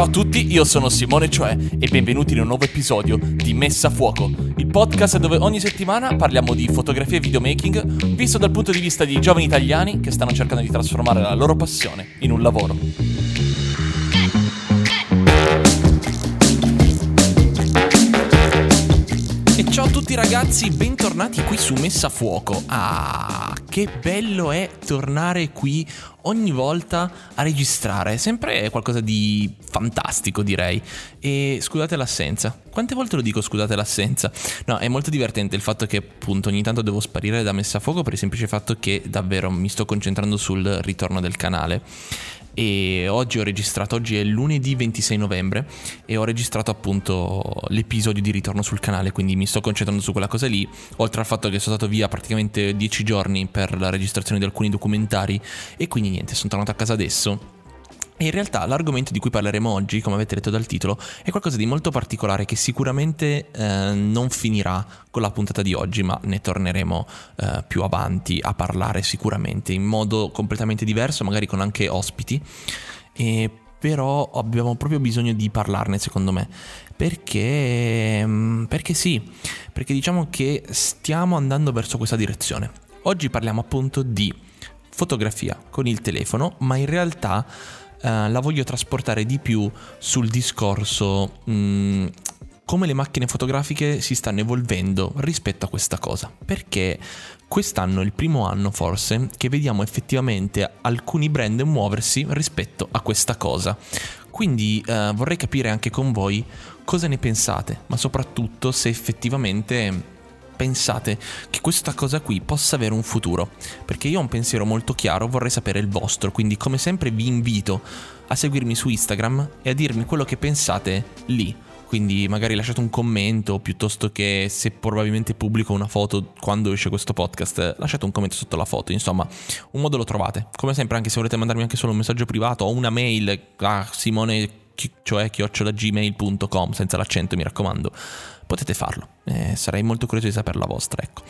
Ciao a tutti, io sono Simone Cioè e benvenuti in un nuovo episodio di Messa a Fuoco, il podcast dove ogni settimana parliamo di fotografia e videomaking visto dal punto di vista di giovani italiani che stanno cercando di trasformare la loro passione in un lavoro. E ciao a tutti ragazzi, bentornati qui su Messa a Fuoco. Ah, che bello è tornare qui ogni volta a registrare, sempre qualcosa di fantastico direi. E scusate l'assenza, quante volte lo dico scusate l'assenza? No, è molto divertente il fatto che appunto ogni tanto devo sparire da Messa a Fuoco per il semplice fatto che davvero mi sto concentrando sul ritorno del canale e oggi ho registrato, oggi è lunedì 26 novembre e ho registrato appunto l'episodio di ritorno sul canale, quindi mi sto concentrando su quella cosa lì, oltre al fatto che sono stato via praticamente 10 giorni per la registrazione di alcuni documentari e quindi niente, sono tornato a casa adesso e in realtà l'argomento di cui parleremo oggi, come avete letto dal titolo, è qualcosa di molto particolare che sicuramente eh, non finirà con la puntata di oggi, ma ne torneremo eh, più avanti a parlare sicuramente in modo completamente diverso, magari con anche ospiti. E però abbiamo proprio bisogno di parlarne secondo me perché, mm, perché sì perché diciamo che stiamo andando verso questa direzione oggi parliamo appunto di fotografia con il telefono ma in realtà eh, la voglio trasportare di più sul discorso mh, mm, come le macchine fotografiche si stanno evolvendo rispetto a questa cosa. Perché quest'anno è il primo anno forse che vediamo effettivamente alcuni brand muoversi rispetto a questa cosa. Quindi eh, vorrei capire anche con voi cosa ne pensate, ma soprattutto se effettivamente pensate che questa cosa qui possa avere un futuro? Perché io ho un pensiero molto chiaro, vorrei sapere il vostro, quindi come sempre vi invito a seguirmi su Instagram e a dirmi quello che pensate lì. Quindi magari lasciate un commento piuttosto che se probabilmente pubblico una foto quando esce questo podcast, lasciate un commento sotto la foto. Insomma, un modo lo trovate. Come sempre, anche se volete mandarmi anche solo un messaggio privato o una mail a simone cioè chiocciolagmail.com senza l'accento mi raccomando potete farlo. Eh, sarei molto curioso di sapere la vostra, ecco.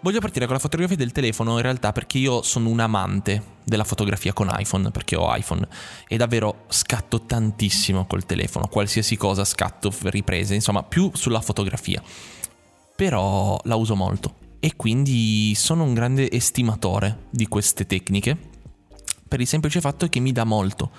Voglio partire con la fotografia del telefono in realtà perché io sono un amante della fotografia con iPhone, perché ho iPhone e davvero scatto tantissimo col telefono, qualsiasi cosa scatto, riprese, insomma più sulla fotografia. Però la uso molto e quindi sono un grande estimatore di queste tecniche per il semplice fatto che mi dà molto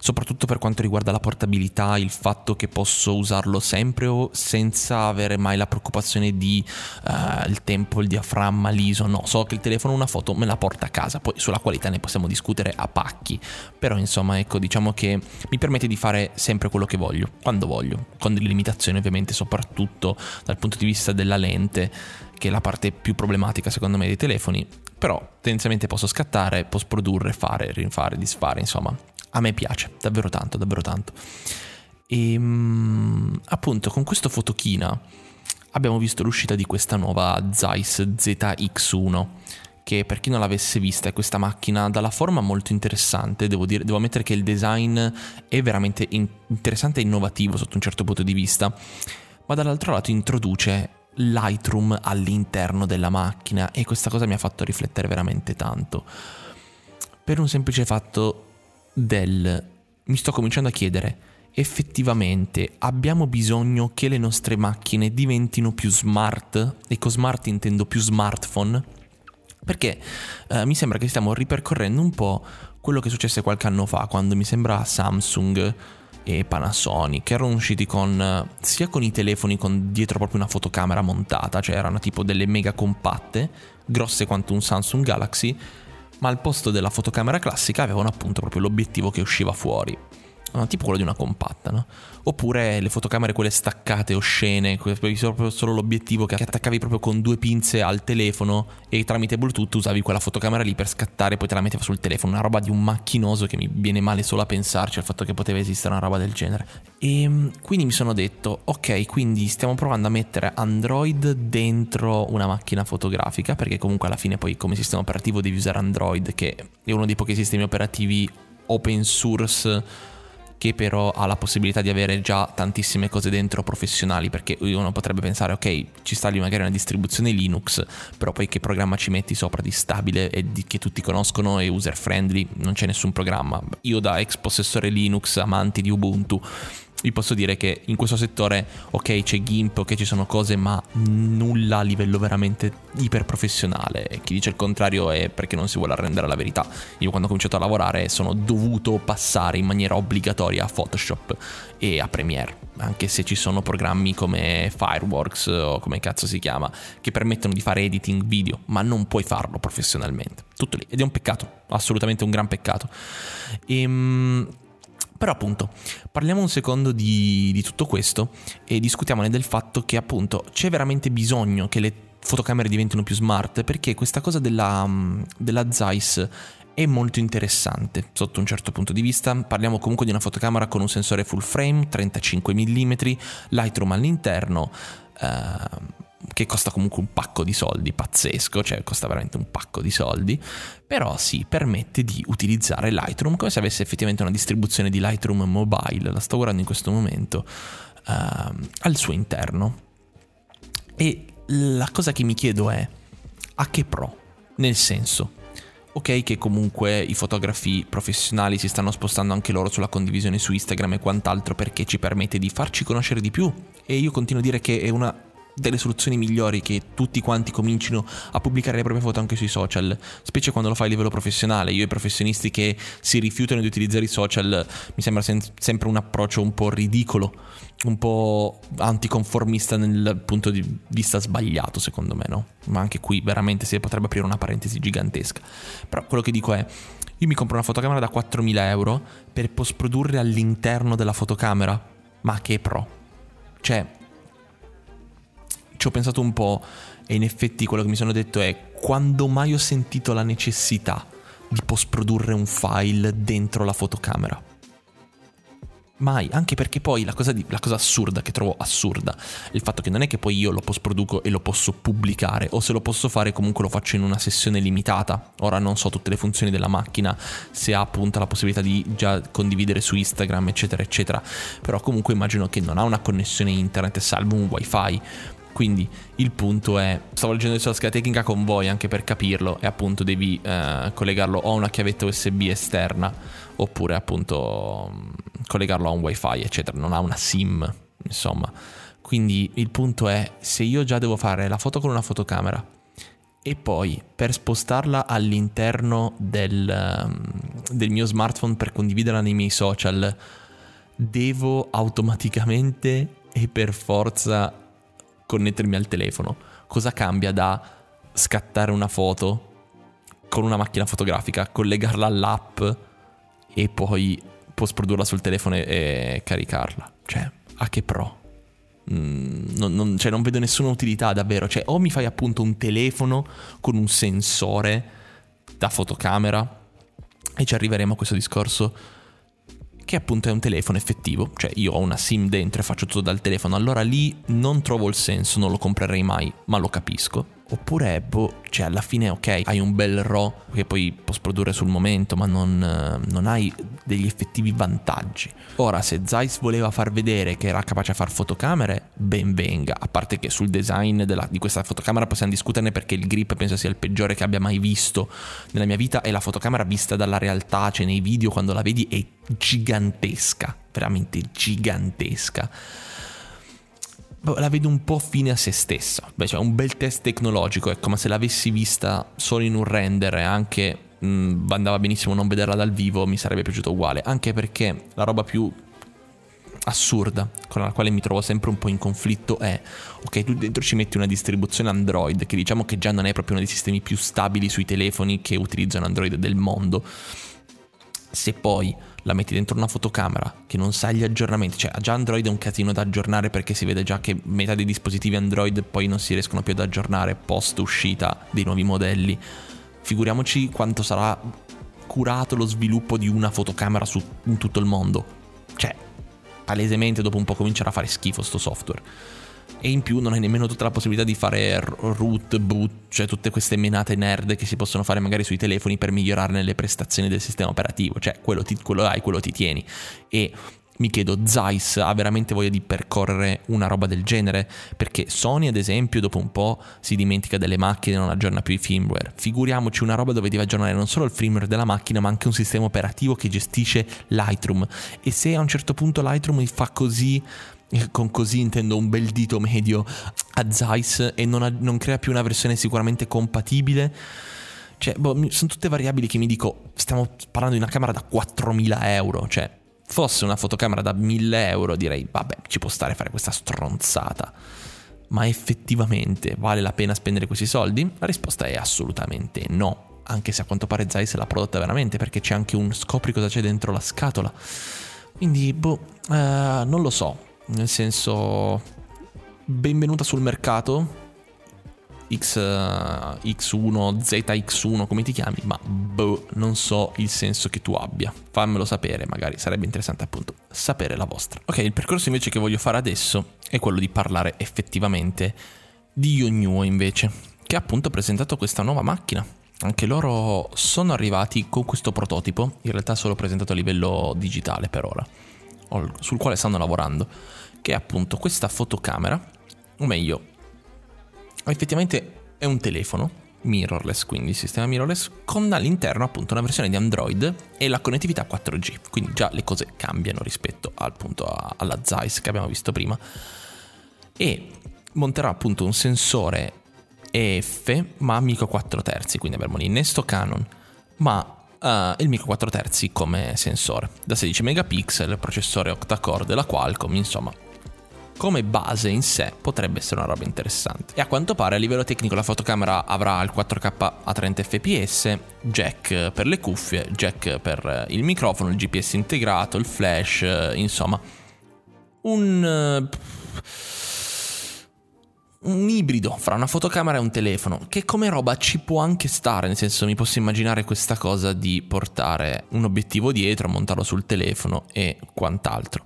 soprattutto per quanto riguarda la portabilità, il fatto che posso usarlo sempre o senza avere mai la preoccupazione di uh, il tempo, il diaframma, l'ISO, no, so che il telefono una foto me la porta a casa, poi sulla qualità ne possiamo discutere a pacchi, però insomma ecco diciamo che mi permette di fare sempre quello che voglio, quando voglio, con delle limitazioni ovviamente soprattutto dal punto di vista della lente, che è la parte più problematica secondo me dei telefoni, però tendenzialmente posso scattare, post produrre, fare, rifare, disfare, insomma a me piace, davvero tanto, davvero tanto. E ehm, appunto con questo fotochina abbiamo visto l'uscita di questa nuova Zeiss ZX1 che per chi non l'avesse vista è questa macchina dalla forma molto interessante, devo, dire, devo ammettere che il design è veramente in- interessante e innovativo sotto un certo punto di vista, ma dall'altro lato introduce Lightroom all'interno della macchina e questa cosa mi ha fatto riflettere veramente tanto. Per un semplice fatto del mi sto cominciando a chiedere effettivamente abbiamo bisogno che le nostre macchine diventino più smart? E con smart intendo più smartphone. Perché eh, mi sembra che stiamo ripercorrendo un po' quello che successe qualche anno fa quando mi sembra Samsung e Panasonic erano usciti con sia con i telefoni con dietro proprio una fotocamera montata cioè erano tipo delle mega compatte grosse quanto un Samsung Galaxy ma al posto della fotocamera classica avevano appunto proprio l'obiettivo che usciva fuori. Tipo quello di una compatta, no? Oppure le fotocamere quelle staccate oscene, proprio solo l'obiettivo che attaccavi proprio con due pinze al telefono e tramite Bluetooth usavi quella fotocamera lì per scattare e poi te la mettevi sul telefono. Una roba di un macchinoso che mi viene male solo a pensarci al fatto che poteva esistere una roba del genere. E ehm, quindi mi sono detto, ok, quindi stiamo provando a mettere Android dentro una macchina fotografica, perché comunque alla fine poi come sistema operativo devi usare Android, che è uno dei pochi sistemi operativi open source che però ha la possibilità di avere già tantissime cose dentro professionali, perché uno potrebbe pensare ok, ci sta lì magari una distribuzione Linux, però poi che programma ci metti sopra di stabile e di, che tutti conoscono e user friendly, non c'è nessun programma. Io da ex possessore Linux, amanti di Ubuntu, vi posso dire che in questo settore, ok, c'è GIMP, ok, ci sono cose, ma nulla a livello veramente iper professionale. Chi dice il contrario è perché non si vuole arrendere alla verità. Io quando ho cominciato a lavorare sono dovuto passare in maniera obbligatoria a Photoshop e a Premiere, anche se ci sono programmi come Fireworks o come cazzo si chiama, che permettono di fare editing video, ma non puoi farlo professionalmente. Tutto lì. Ed è un peccato, assolutamente un gran peccato. Ehm però appunto, parliamo un secondo di, di tutto questo e discutiamone del fatto che appunto c'è veramente bisogno che le fotocamere diventino più smart perché questa cosa della, della Zeiss è molto interessante sotto un certo punto di vista. Parliamo comunque di una fotocamera con un sensore full frame, 35 mm, Lightroom all'interno. Uh, che costa comunque un pacco di soldi, pazzesco, cioè costa veramente un pacco di soldi, però sì, permette di utilizzare Lightroom come se avesse effettivamente una distribuzione di Lightroom mobile, la sto guardando in questo momento, uh, al suo interno. E la cosa che mi chiedo è, a che pro? Nel senso, ok che comunque i fotografi professionali si stanno spostando anche loro sulla condivisione su Instagram e quant'altro perché ci permette di farci conoscere di più e io continuo a dire che è una delle soluzioni migliori che tutti quanti comincino a pubblicare le proprie foto anche sui social, specie quando lo fai a livello professionale. Io i professionisti che si rifiutano di utilizzare i social mi sembra sen- sempre un approccio un po' ridicolo, un po' anticonformista nel punto di vista sbagliato, secondo me, no? Ma anche qui veramente si potrebbe aprire una parentesi gigantesca. Però quello che dico è io mi compro una fotocamera da 4.000 euro per post produrre all'interno della fotocamera. Ma che pro? Cioè, ci ho pensato un po' e in effetti quello che mi sono detto è quando mai ho sentito la necessità di post produrre un file dentro la fotocamera. Mai, anche perché poi la cosa, di, la cosa, assurda che trovo assurda è il fatto che non è che poi io lo post produco e lo posso pubblicare, o se lo posso fare comunque lo faccio in una sessione limitata. Ora non so tutte le funzioni della macchina, se ha appunto la possibilità di già condividere su Instagram, eccetera, eccetera. Però comunque immagino che non ha una connessione internet salvo un wifi. Quindi il punto è, stavo leggendo adesso la scheda tecnica con voi anche per capirlo e appunto devi eh, collegarlo o a una chiavetta USB esterna oppure appunto mm, collegarlo a un wifi eccetera, non ha una SIM insomma. Quindi il punto è se io già devo fare la foto con una fotocamera e poi per spostarla all'interno del, mm, del mio smartphone per condividerla nei miei social devo automaticamente e per forza connettermi al telefono. Cosa cambia da scattare una foto con una macchina fotografica, collegarla all'app e poi post produrla sul telefono e caricarla? Cioè, a che pro? Mm, non, non, cioè, non vedo nessuna utilità davvero. Cioè, o mi fai appunto un telefono con un sensore da fotocamera e ci arriveremo a questo discorso che appunto è un telefono effettivo, cioè io ho una SIM dentro e faccio tutto dal telefono, allora lì non trovo il senso, non lo comprerei mai, ma lo capisco. Oppure, boh, cioè alla fine ok, hai un bel RAW che poi posso produrre sul momento, ma non, non, hai degli effettivi vantaggi. Ora, se Zeiss voleva far vedere che era capace a fare fotocamere, ben venga. A parte che sul design della, di questa fotocamera possiamo discuterne perché il grip penso sia il peggiore che abbia mai visto nella mia vita e la fotocamera vista dalla realtà, cioè nei video quando la vedi è gigantesca, veramente gigantesca la vedo un po' fine a se stessa. Beh, cioè un bel test tecnologico, ecco, ma se l'avessi vista solo in un render e anche mh, andava benissimo non vederla dal vivo, mi sarebbe piaciuto uguale. Anche perché la roba più assurda con la quale mi trovo sempre un po' in conflitto è ok tu dentro ci metti una distribuzione Android che diciamo che già non è proprio uno dei sistemi più stabili sui telefoni che utilizzano Android del mondo se poi la metti dentro una fotocamera che non sa gli aggiornamenti, cioè già Android è un casino da aggiornare perché si vede già che metà dei dispositivi Android poi non si riescono più ad aggiornare post uscita dei nuovi modelli. Figuriamoci quanto sarà curato lo sviluppo di una fotocamera su, in tutto il mondo. Cioè, palesemente dopo un po' comincerà a fare schifo sto software. E in più non hai nemmeno tutta la possibilità di fare root, boot, cioè tutte queste menate nerd che si possono fare magari sui telefoni per migliorarne le prestazioni del sistema operativo, cioè quello, ti, quello hai, quello ti tieni. E mi chiedo, Zeiss ha veramente voglia di percorrere una roba del genere? Perché Sony, ad esempio, dopo un po' si dimentica delle macchine e non aggiorna più i firmware. Figuriamoci una roba dove devi aggiornare non solo il firmware della macchina, ma anche un sistema operativo che gestisce Lightroom. E se a un certo punto Lightroom fa così con così intendo un bel dito medio a Zeiss e non, ha, non crea più una versione sicuramente compatibile. Cioè, boh, sono tutte variabili che mi dico, stiamo parlando di una camera da 4.000 euro, cioè fosse una fotocamera da 1.000 euro direi, vabbè, ci può stare a fare questa stronzata. Ma effettivamente vale la pena spendere questi soldi? La risposta è assolutamente no, anche se a quanto pare Zeiss l'ha prodotta veramente perché c'è anche un scopri cosa c'è dentro la scatola. Quindi, boh, eh, non lo so, nel senso benvenuta sul mercato. X, X1, ZX1 come ti chiami ma boh non so il senso che tu abbia. Fammelo sapere magari sarebbe interessante appunto sapere la vostra. Ok il percorso invece che voglio fare adesso è quello di parlare effettivamente di Yonyuo invece che ha appunto presentato questa nuova macchina. Anche loro sono arrivati con questo prototipo in realtà solo presentato a livello digitale per ora sul quale stanno lavorando che è appunto questa fotocamera, o meglio, effettivamente è un telefono mirrorless, quindi sistema mirrorless, con all'interno appunto una versione di Android e la connettività 4G, quindi già le cose cambiano rispetto appunto alla Zeiss che abbiamo visto prima. E monterà appunto un sensore EF ma micro 4 terzi, quindi avremo l'innesto Canon, ma uh, il micro 4 terzi come sensore, da 16 megapixel, processore octa-core della Qualcomm, insomma come base in sé potrebbe essere una roba interessante. E a quanto pare a livello tecnico la fotocamera avrà il 4K a 30 fps, jack per le cuffie, jack per il microfono, il GPS integrato, il flash, insomma un... un ibrido fra una fotocamera e un telefono, che come roba ci può anche stare, nel senso mi posso immaginare questa cosa di portare un obiettivo dietro, montarlo sul telefono e quant'altro.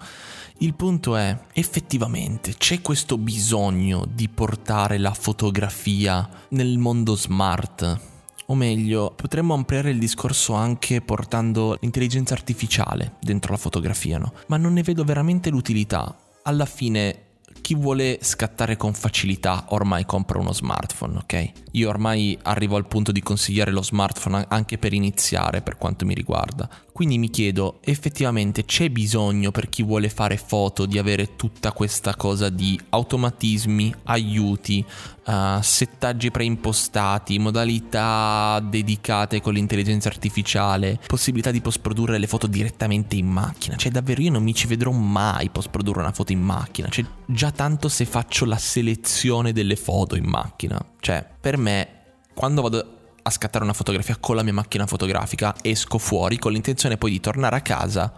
Il punto è, effettivamente c'è questo bisogno di portare la fotografia nel mondo smart? O meglio, potremmo ampliare il discorso anche portando l'intelligenza artificiale dentro la fotografia, no? Ma non ne vedo veramente l'utilità. Alla fine chi vuole scattare con facilità ormai compra uno smartphone, ok? Io ormai arrivo al punto di consigliare lo smartphone anche per iniziare per quanto mi riguarda. Quindi mi chiedo, effettivamente c'è bisogno per chi vuole fare foto di avere tutta questa cosa di automatismi, aiuti, uh, settaggi preimpostati, modalità dedicate con l'intelligenza artificiale, possibilità di post produrre le foto direttamente in macchina. Cioè davvero io non mi ci vedrò mai post produrre una foto in macchina. Cioè già tanto se faccio la selezione delle foto in macchina. Cioè per me quando vado a scattare una fotografia con la mia macchina fotografica, esco fuori con l'intenzione poi di tornare a casa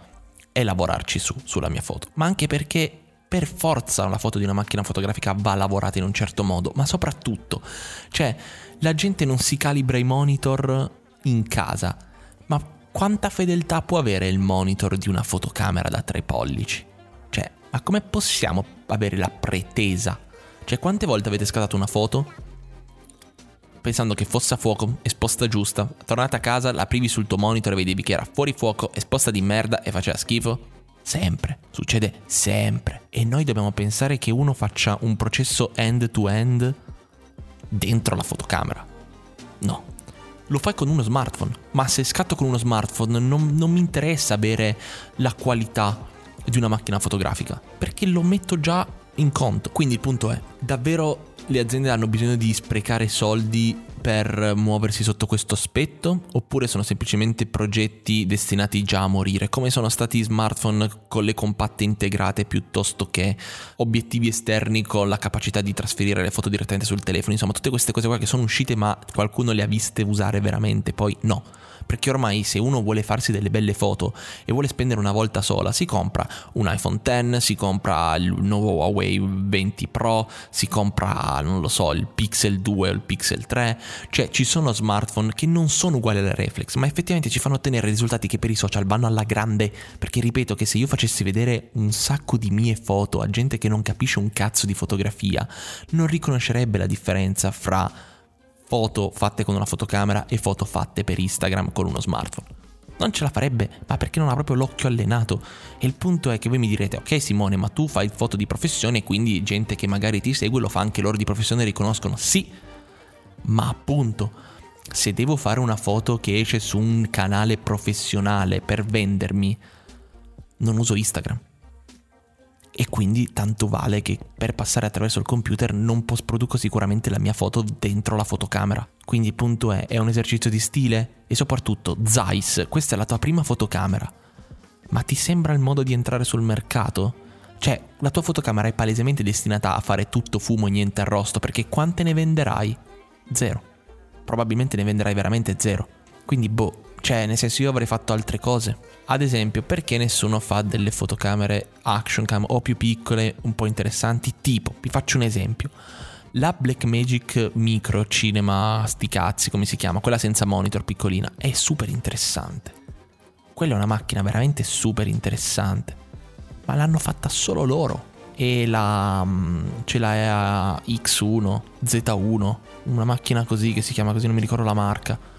e lavorarci su, sulla mia foto. Ma anche perché per forza una foto di una macchina fotografica va lavorata in un certo modo, ma soprattutto, cioè, la gente non si calibra i monitor in casa, ma quanta fedeltà può avere il monitor di una fotocamera da 3 pollici? Cioè, ma come possiamo avere la pretesa? Cioè, quante volte avete scattato una foto pensando che fosse a fuoco, esposta giusta. Tornata a casa, l'aprivi sul tuo monitor e vedevi che era fuori fuoco, esposta di merda e faceva schifo. Sempre, succede sempre. E noi dobbiamo pensare che uno faccia un processo end-to-end dentro la fotocamera. No, lo fai con uno smartphone. Ma se scatto con uno smartphone non, non, mi interessa avere la qualità di una macchina fotografica, perché lo metto già in conto. Quindi il punto è, davvero le aziende hanno bisogno di sprecare soldi per muoversi sotto questo aspetto? Oppure sono semplicemente progetti destinati già a morire? Come sono stati smartphone con le compatte integrate piuttosto che obiettivi esterni con la capacità di trasferire le foto direttamente sul telefono? Insomma tutte queste cose qua che sono uscite ma qualcuno le ha viste usare veramente poi no perché ormai se uno vuole farsi delle belle foto e vuole spendere una volta sola, si compra un iPhone X, si compra il nuovo Huawei 20 Pro, si compra, non lo so, il Pixel 2 o il Pixel 3, cioè ci sono smartphone che non sono uguali alla reflex, ma effettivamente ci fanno ottenere risultati che per i social vanno alla grande, perché ripeto che se io facessi vedere un sacco di mie foto a gente che non capisce un cazzo di fotografia, non riconoscerebbe la differenza fra foto fatte con una fotocamera e foto fatte per Instagram con uno smartphone. Non ce la farebbe, ma perché non ha proprio l'occhio allenato. E il punto è che voi mi direte, ok Simone, ma tu fai foto di professione, quindi gente che magari ti segue lo fa anche loro di professione e riconoscono. Sì, ma appunto, se devo fare una foto che esce su un canale professionale per vendermi, non uso Instagram e quindi tanto vale che per passare attraverso il computer non post-produco sicuramente la mia foto dentro la fotocamera. Quindi punto è, è un esercizio di stile e soprattutto Zeiss, questa è la tua prima fotocamera. Ma ti sembra il modo di entrare sul mercato? Cioè, la tua fotocamera è palesemente destinata a fare tutto fumo e niente arrosto perché quante ne venderai? Zero. Probabilmente ne venderai veramente zero. Quindi boh, cioè, nel senso, io avrei fatto altre cose. Ad esempio, perché nessuno fa delle fotocamere action cam o più piccole, un po' interessanti? Tipo, vi faccio un esempio. La Blackmagic Micro Cinema sti cazzi, come si chiama, quella senza monitor piccolina, è super interessante. Quella è una macchina veramente super interessante. Ma l'hanno fatta solo loro. E la mm, ce l'ha X1, Z1, una macchina così che si chiama così, non mi ricordo la marca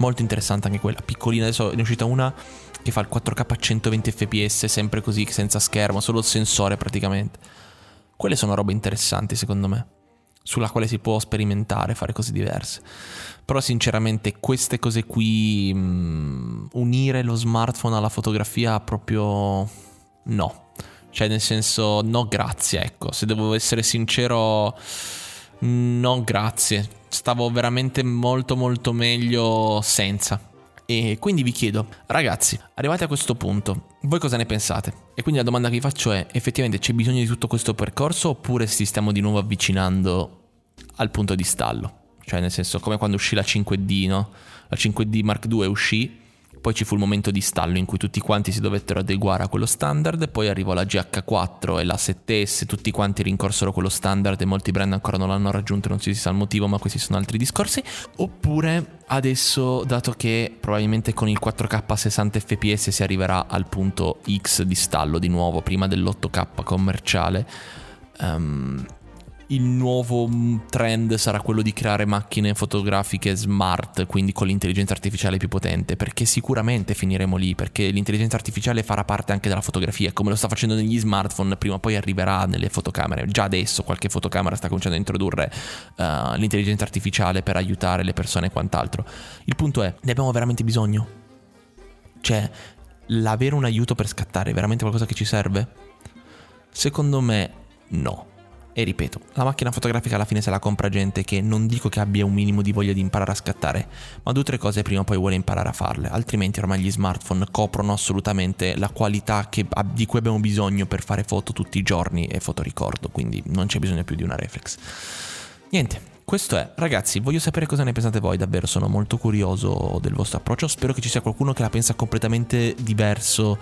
Molto interessante anche quella, piccolina. Adesso è uscita una che fa il 4K a 120 fps, sempre così, senza schermo, solo il sensore praticamente. Quelle sono robe interessanti secondo me, sulla quale si può sperimentare, fare cose diverse. Però sinceramente queste cose qui, mh, mm, unire lo smartphone alla fotografia proprio no. Cioè nel senso no grazie, ecco, se devo essere sincero no grazie stavo veramente molto molto meglio senza. E quindi vi chiedo, ragazzi, arrivati a questo punto, voi cosa ne pensate? E quindi la domanda che vi faccio è, effettivamente c'è bisogno di tutto questo percorso oppure ci stiamo di nuovo avvicinando al punto di stallo? Cioè nel senso, come quando uscì la 5D, no? La 5D Mark II uscì poi ci fu il momento di stallo in cui tutti quanti si dovettero adeguare a quello standard, poi arrivò la GH4 e la 7S, tutti quanti rincorsero quello standard e molti brand ancora non l'hanno raggiunto, non si sa il motivo, ma questi sono altri discorsi. Oppure adesso, dato che probabilmente con il 4K a 60 fps si arriverà al punto X di stallo di nuovo, prima dell'8K commerciale, um, il nuovo mm, trend sarà quello di creare macchine fotografiche smart, quindi con l'intelligenza artificiale più potente, perché sicuramente finiremo lì, perché l'intelligenza artificiale farà parte anche della fotografia, come lo sta facendo negli smartphone, prima o poi arriverà nelle fotocamere. Già adesso qualche fotocamera sta cominciando a introdurre uh, l'intelligenza artificiale per aiutare le persone e quant'altro. Il punto è, ne abbiamo veramente bisogno? Cioè, l'avere un aiuto per scattare è veramente qualcosa che ci serve? Secondo me no. E ripeto, la macchina fotografica alla fine se la compra gente che non dico che abbia un minimo di voglia di imparare a scattare, ma due o tre cose prima o poi vuole imparare a farle, altrimenti ormai gli smartphone coprono assolutamente la qualità che, di cui abbiamo bisogno per fare foto tutti i giorni e fotoricordo, quindi non c'è bisogno più di una reflex. Niente, questo è, ragazzi, voglio sapere cosa ne pensate voi, davvero sono molto curioso del vostro approccio, spero che ci sia qualcuno che la pensa completamente diverso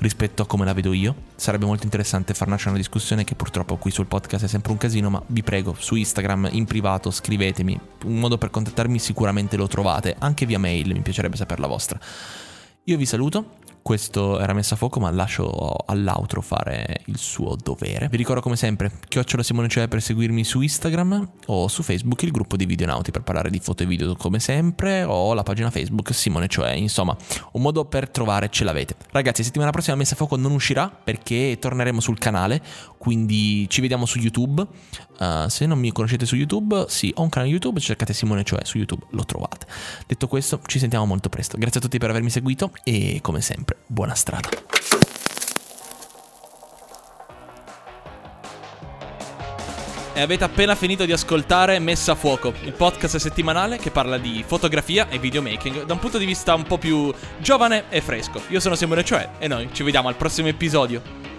rispetto a come la vedo io. Sarebbe molto interessante far nascere una discussione che purtroppo qui sul podcast è sempre un casino, ma vi prego, su Instagram, in privato, scrivetemi, un modo per contattarmi sicuramente lo trovate, anche via mail, mi piacerebbe sapere la vostra. Io vi saluto, questo era messo a fuoco, ma lascio all'outro fare il suo dovere. Vi ricordo come sempre, chiocciola Simone Cioè per seguirmi su Instagram o su Facebook il gruppo di Videonauti per parlare di foto e video come sempre o la pagina Facebook Simone Cioè, insomma, un modo per trovare ce l'avete. Ragazzi, settimana prossima messa a fuoco non uscirà perché torneremo sul canale, quindi ci vediamo su YouTube. Uh, se non mi conoscete su YouTube, sì, ho un canale YouTube, cercate Simone Cioè su YouTube, lo trovate. Detto questo, ci sentiamo molto presto. Grazie a tutti per avermi seguito e come sempre buona strada. E avete appena finito di ascoltare Messa a Fuoco, il podcast settimanale che parla di fotografia e videomaking da un punto di vista un po' più giovane e fresco. Io sono Simone Cioè e noi ci vediamo al prossimo episodio.